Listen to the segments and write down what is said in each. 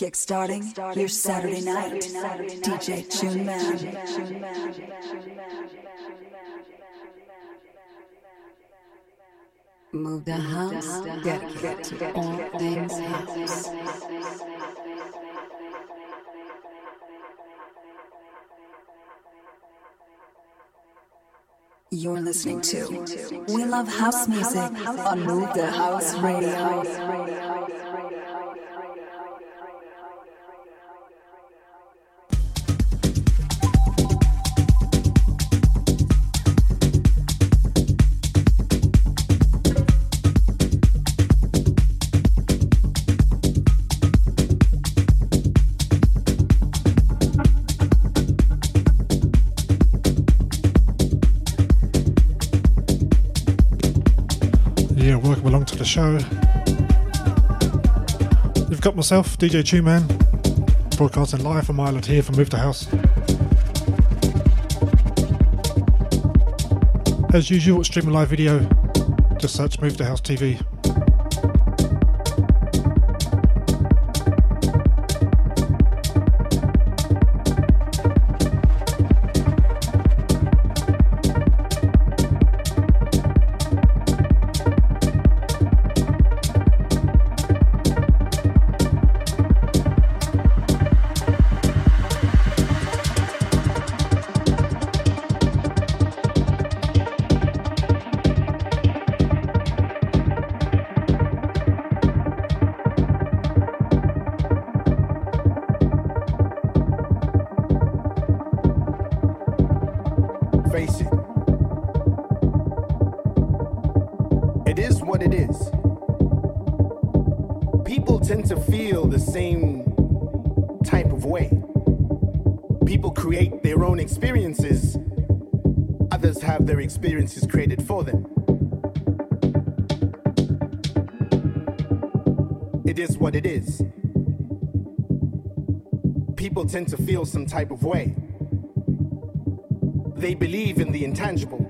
Kickstarting your Saturday night. DJ Tune Man. Move the house, dedicated to all things house. You're listening to We Love House Music on Move the House Radio. Show. You've got myself, DJ Tune Man, broadcasting live from Ireland here from Move the House. As usual, streaming live video, just search Move the House TV. Tend to feel some type of way. They believe in the intangible.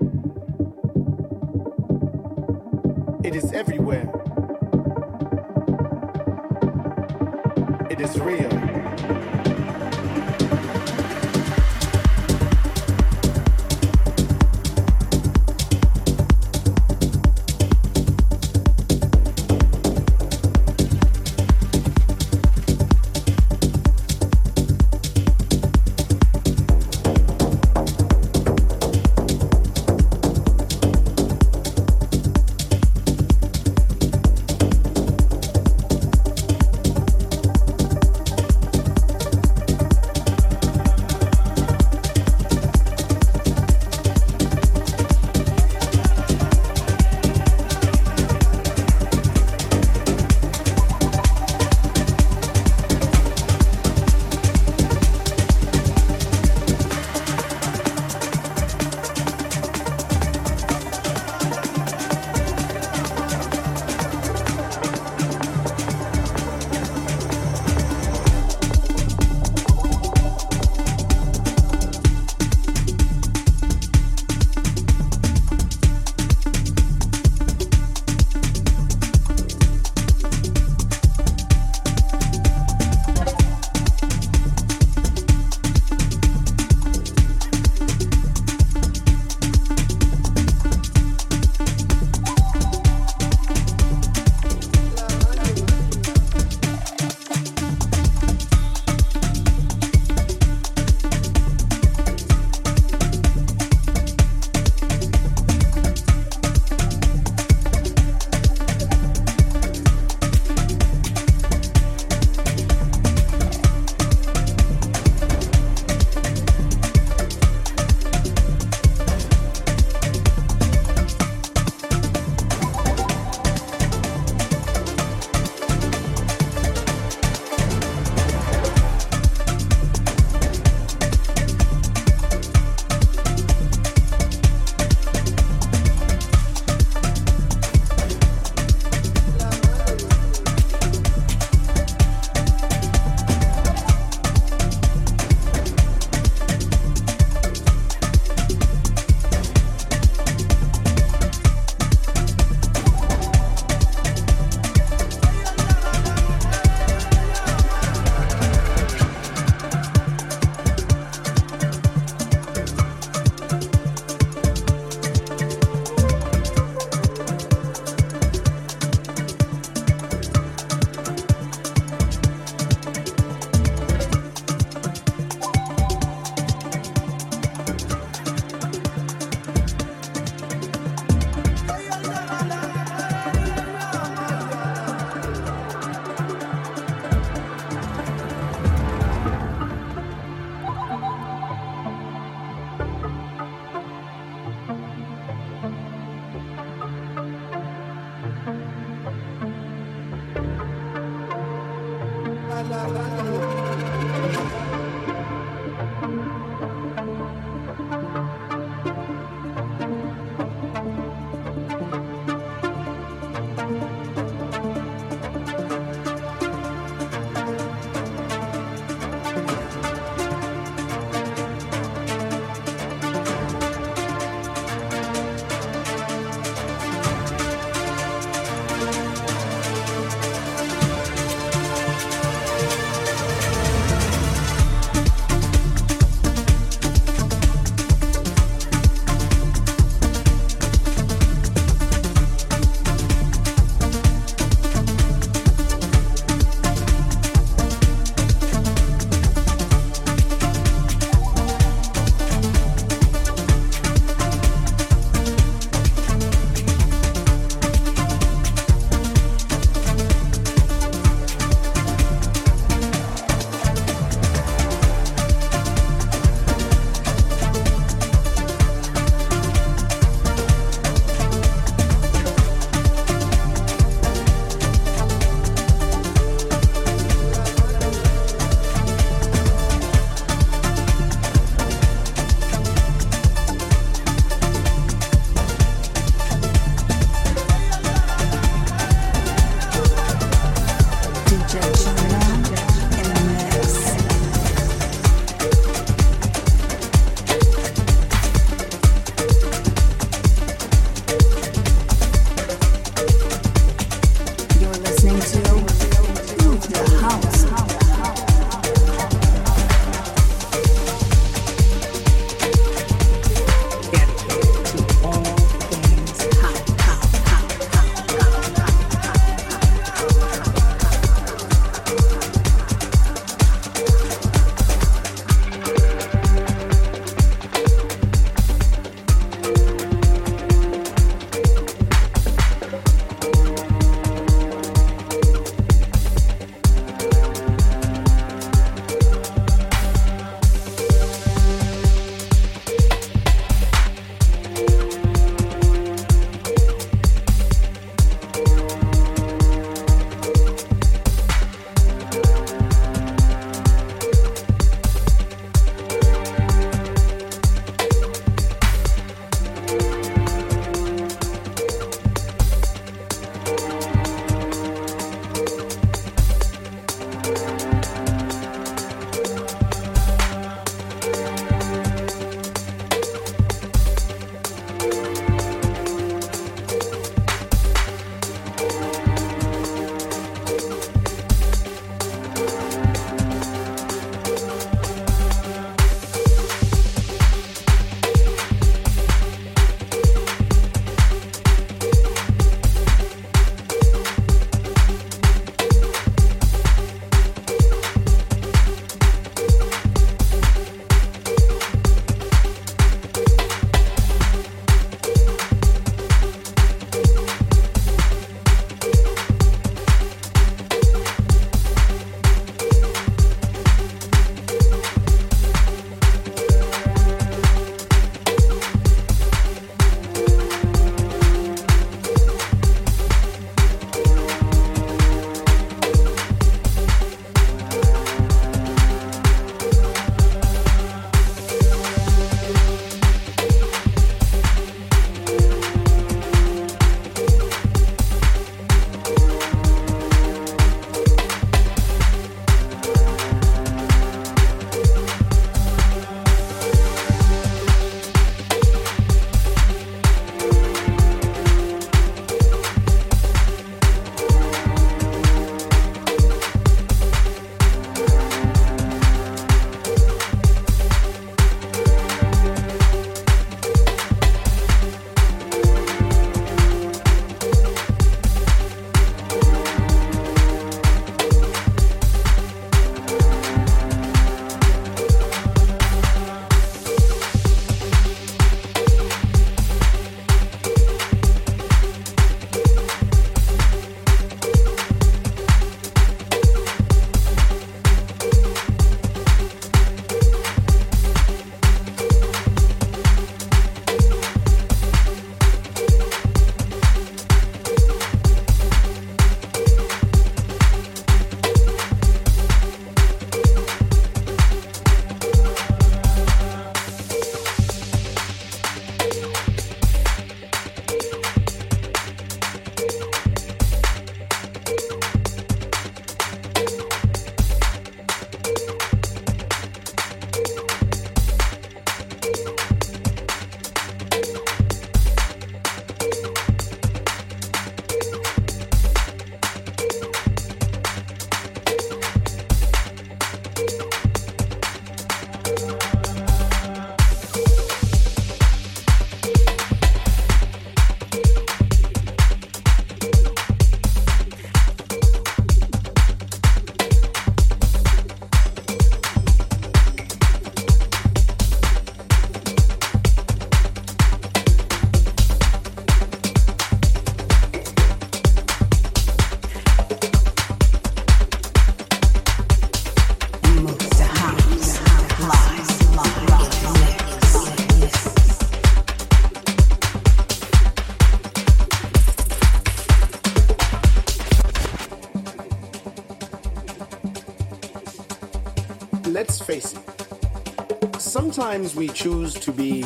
Sometimes we choose to be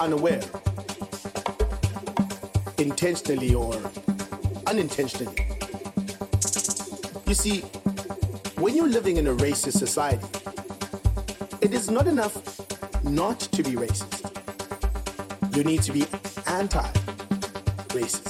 unaware, intentionally or unintentionally. You see, when you're living in a racist society, it is not enough not to be racist. You need to be anti racist.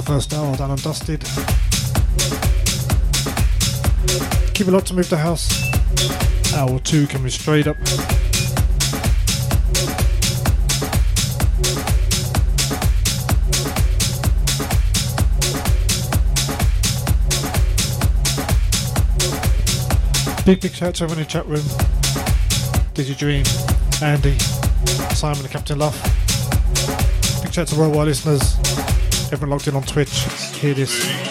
the first hour done and dusted. Keep a lot to move the house. Hour two coming straight up. Big, big shout to everyone in the chat room. Dizzy Dream, Andy, Simon, and Captain Love. Big shout to worldwide listeners. Everyone logged in on Twitch. Hear this.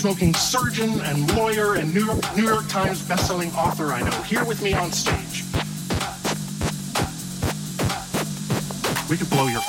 Smoking surgeon and lawyer and New York, New York Times bestselling author I know here with me on stage, we could blow your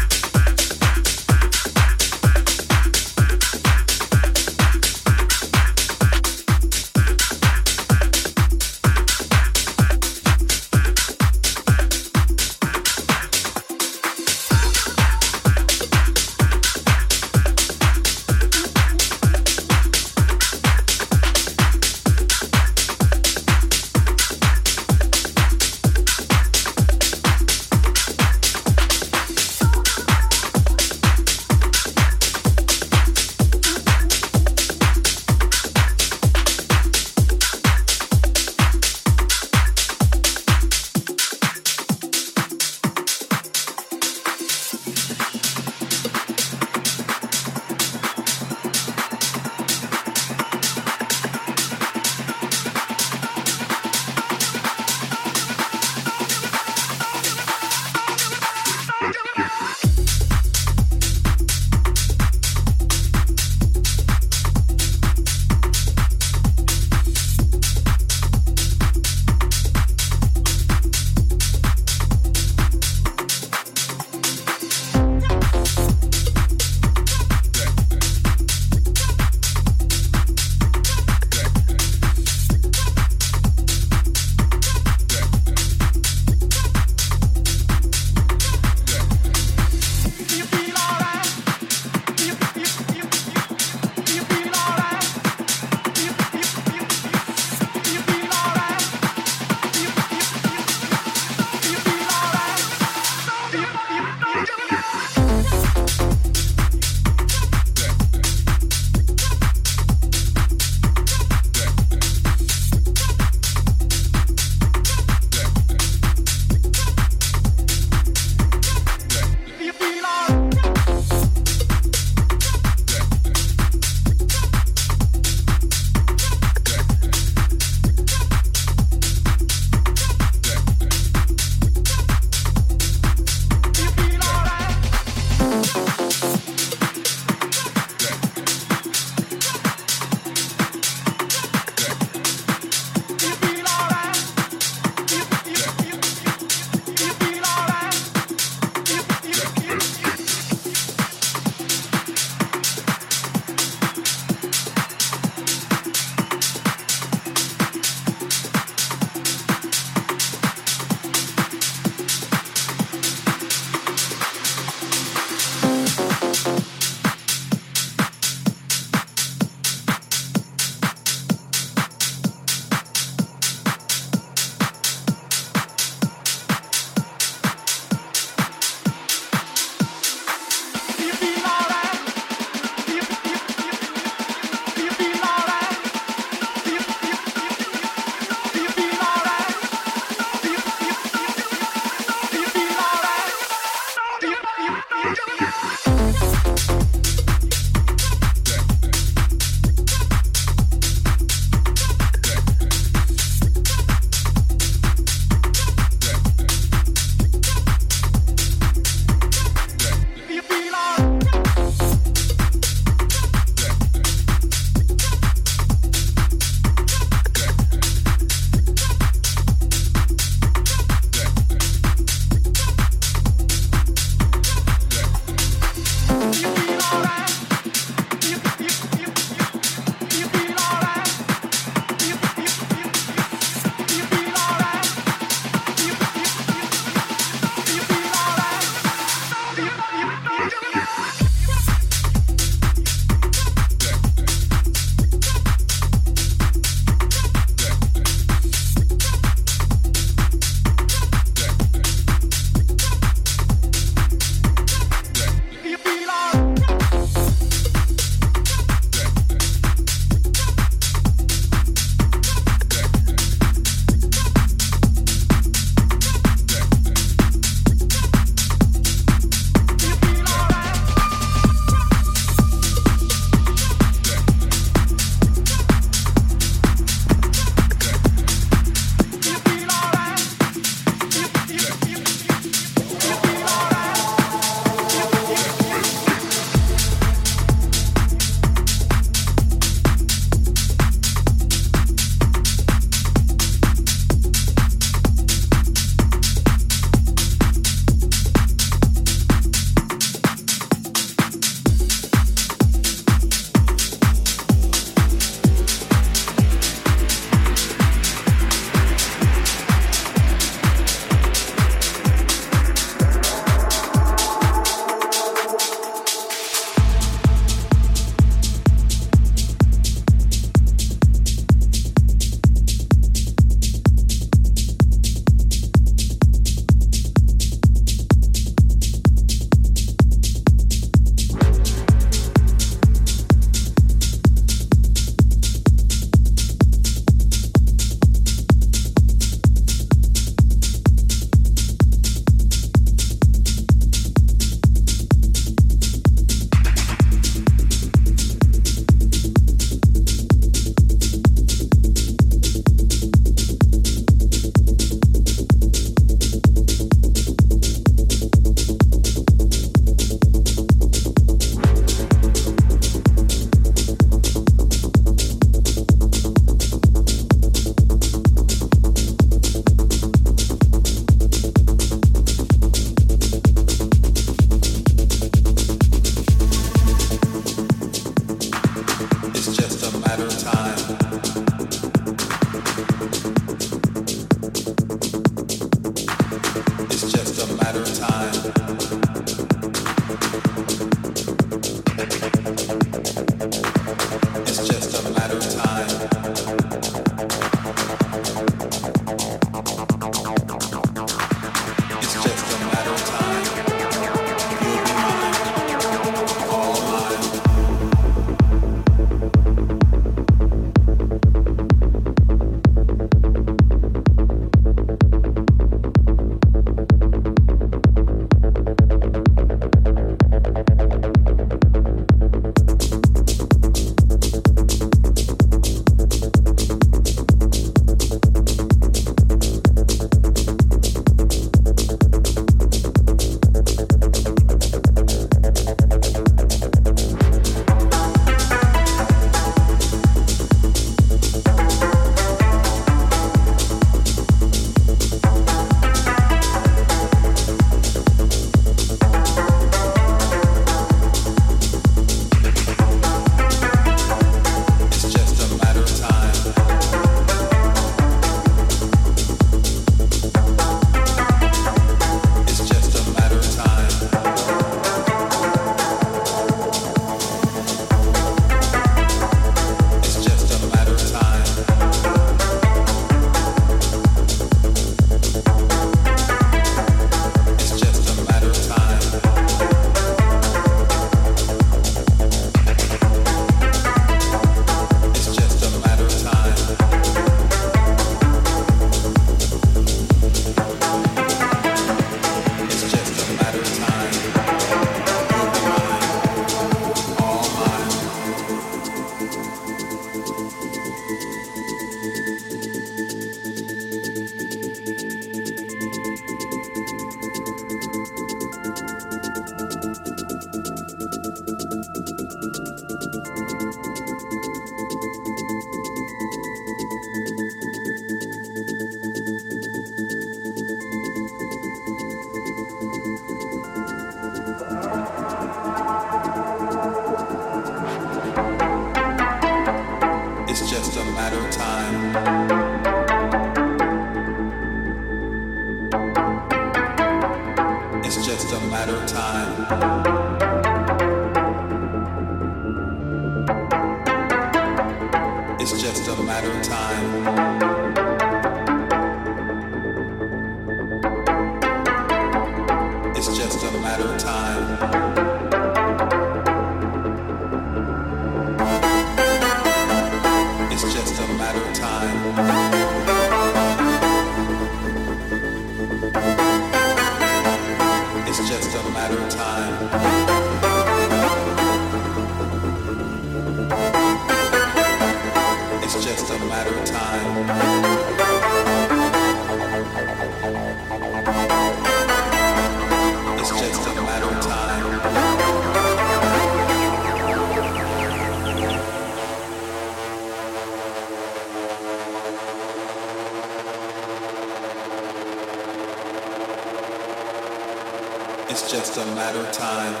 Of time.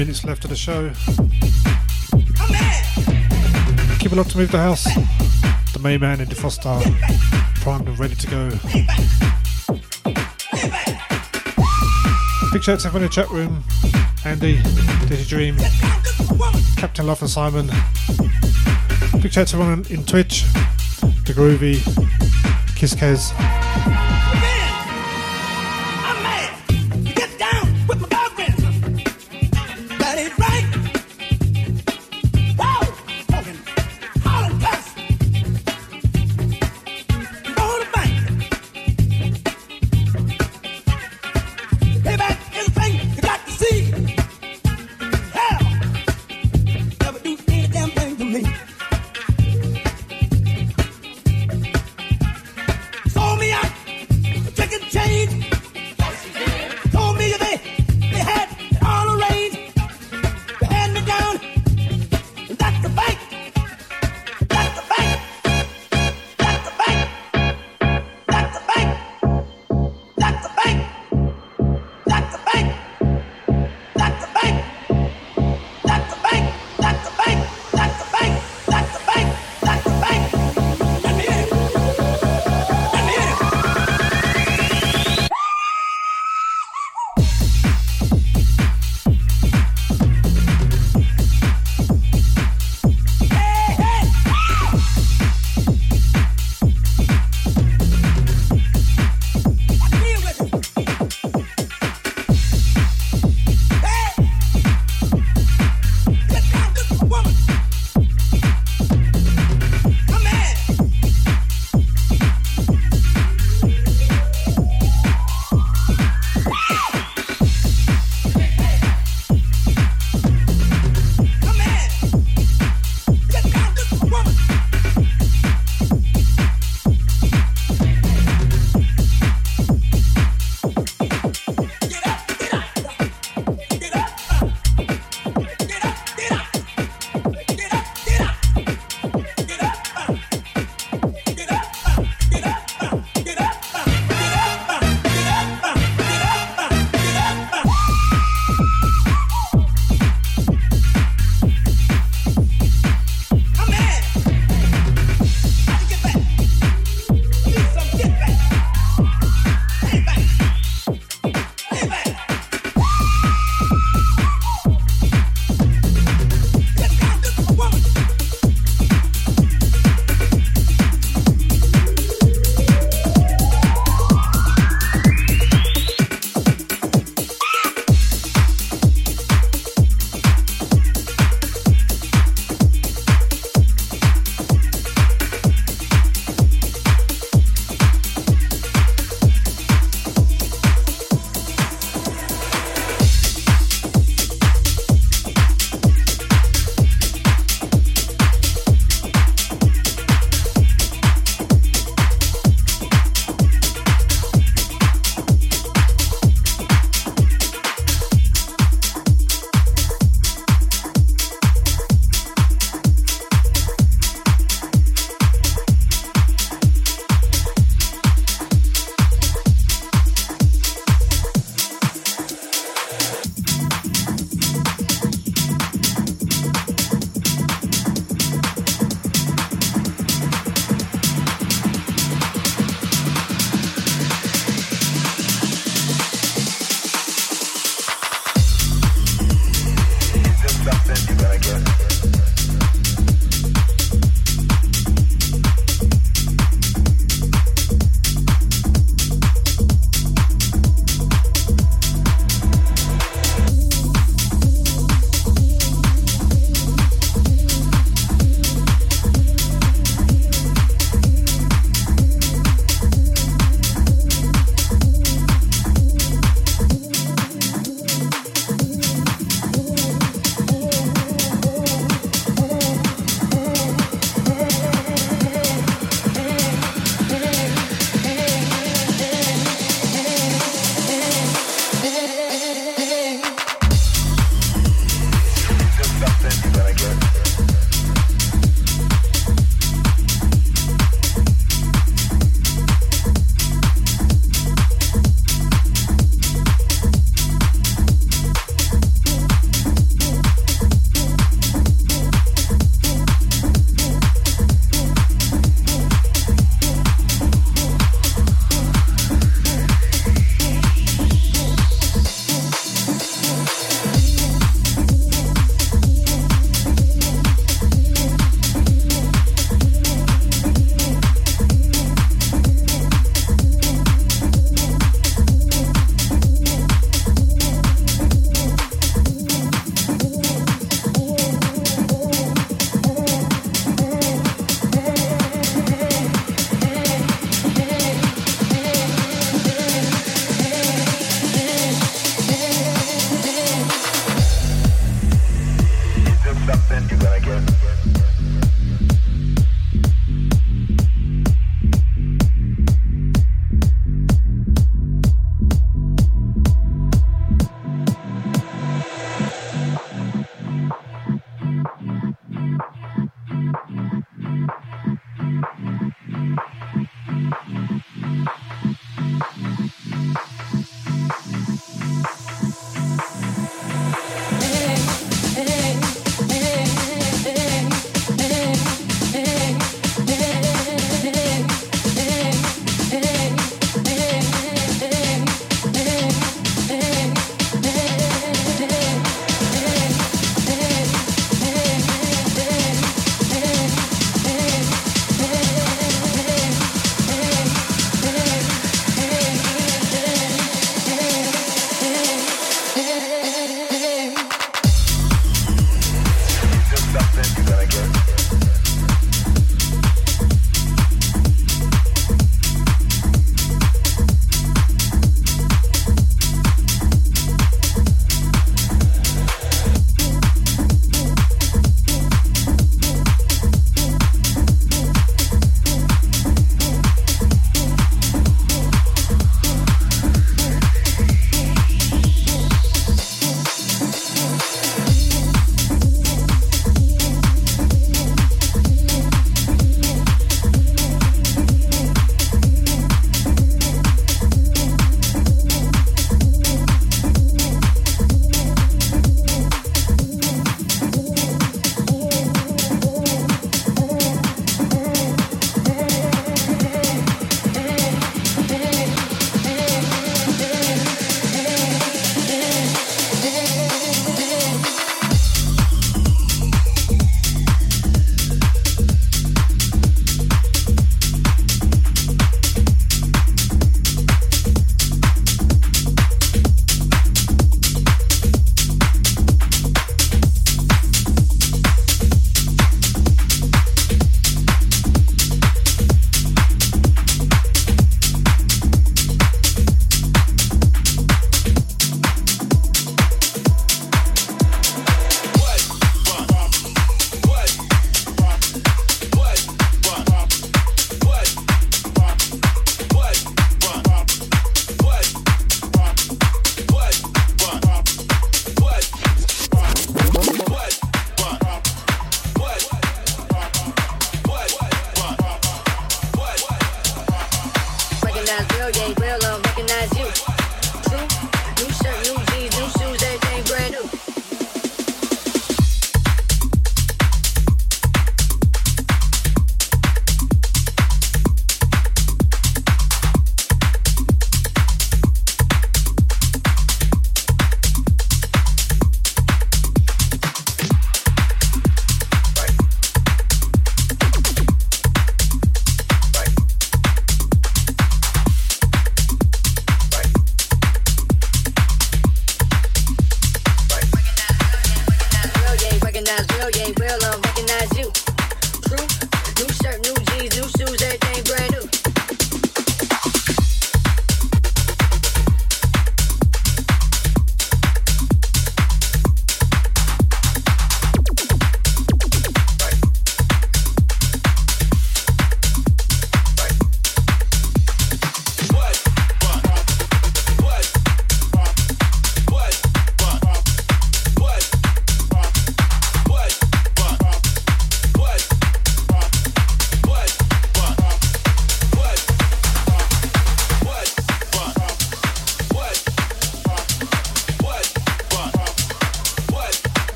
Minutes left of the show. Keep it up to move the house. The main man in the Foster, primed and ready to go. Big shout to everyone in the chat room. Andy, Dizzy Dream, Captain Love and Simon. Big shout to everyone in Twitch, The Groovy, Kiss Kez.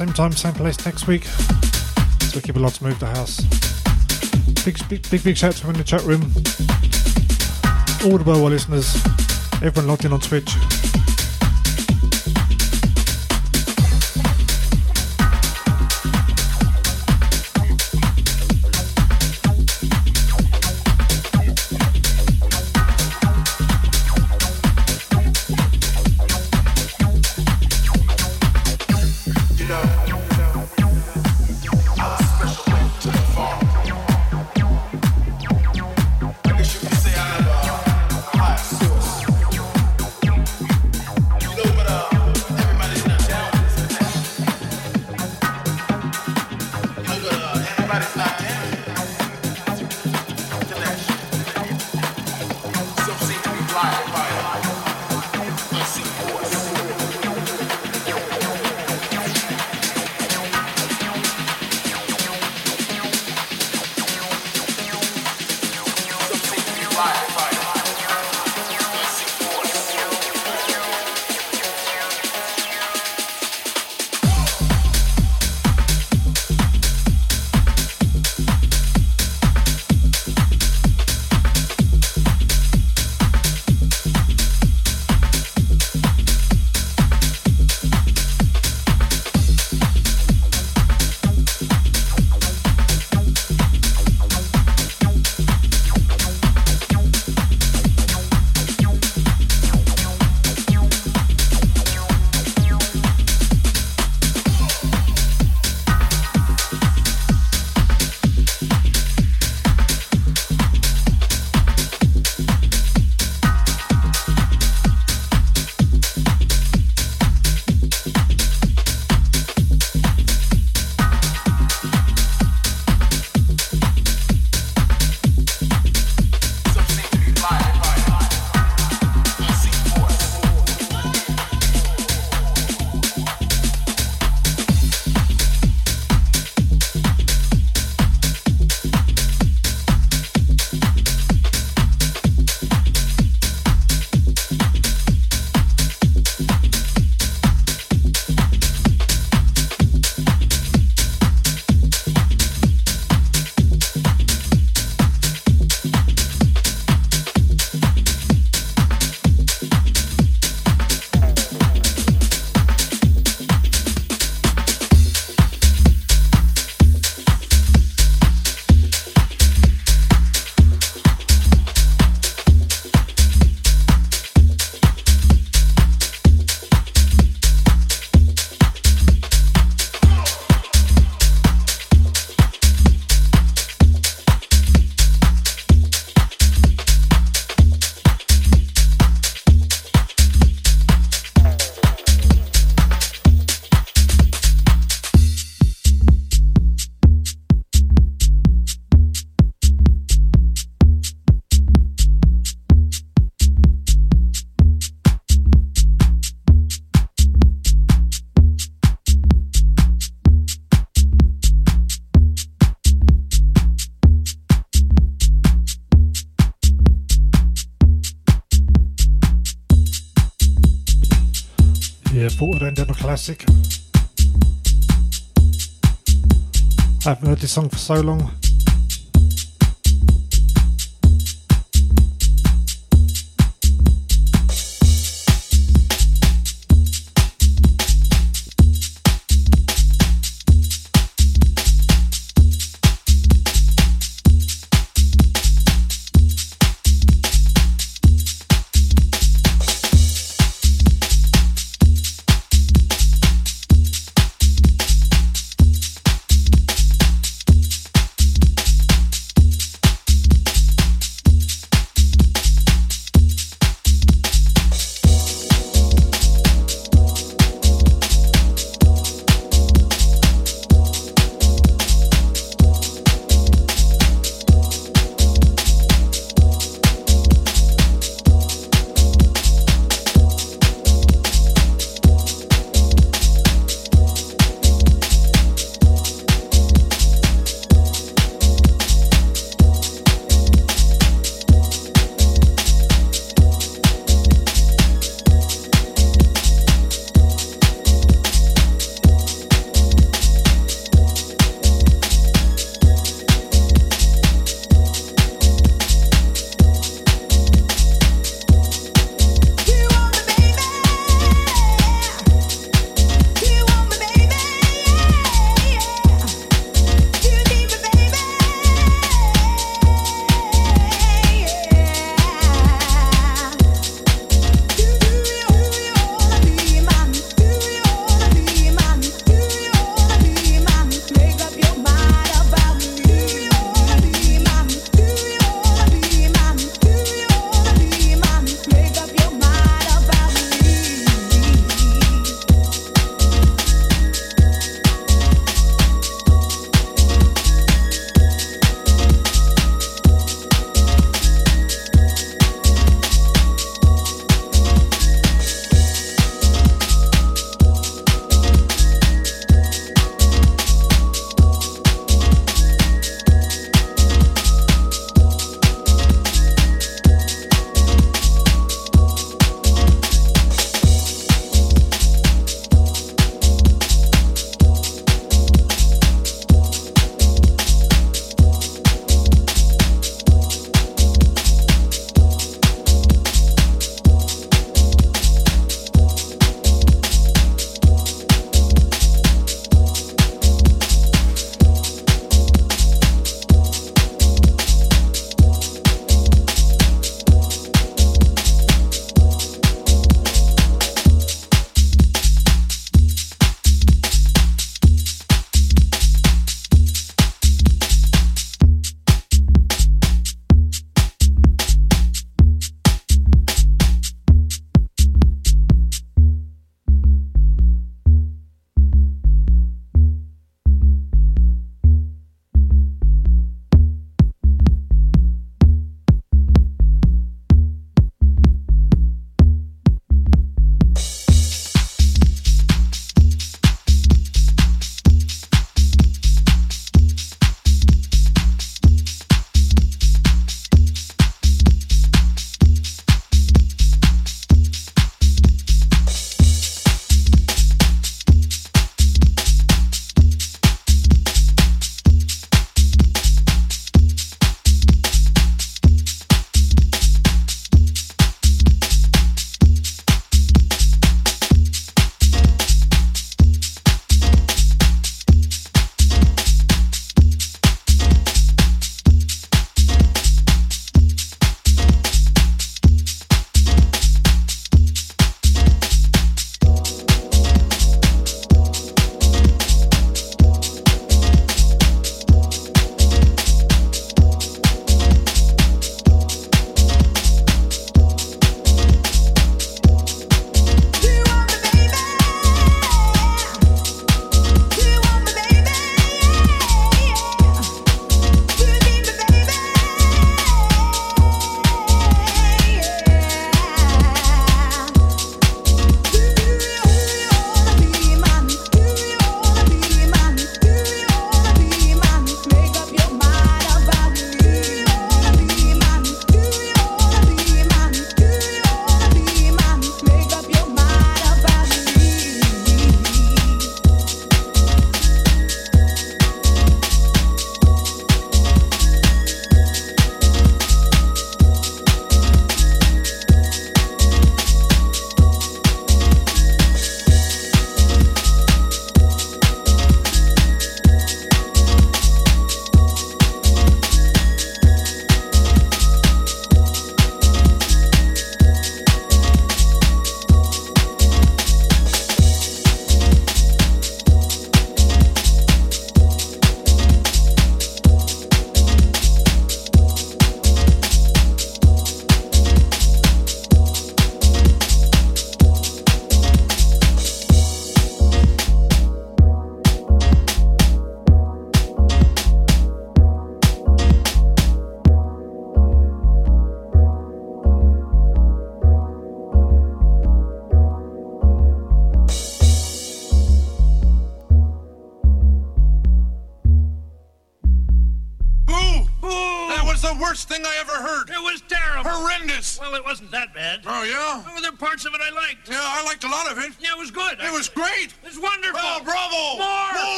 Same time, same place next week. So we keep a lot to move the house. Big, big, big, big shout out to everyone in the chat room. All the Worldwide listeners, everyone logged in on Twitch. Classic. I haven't heard this song for so long.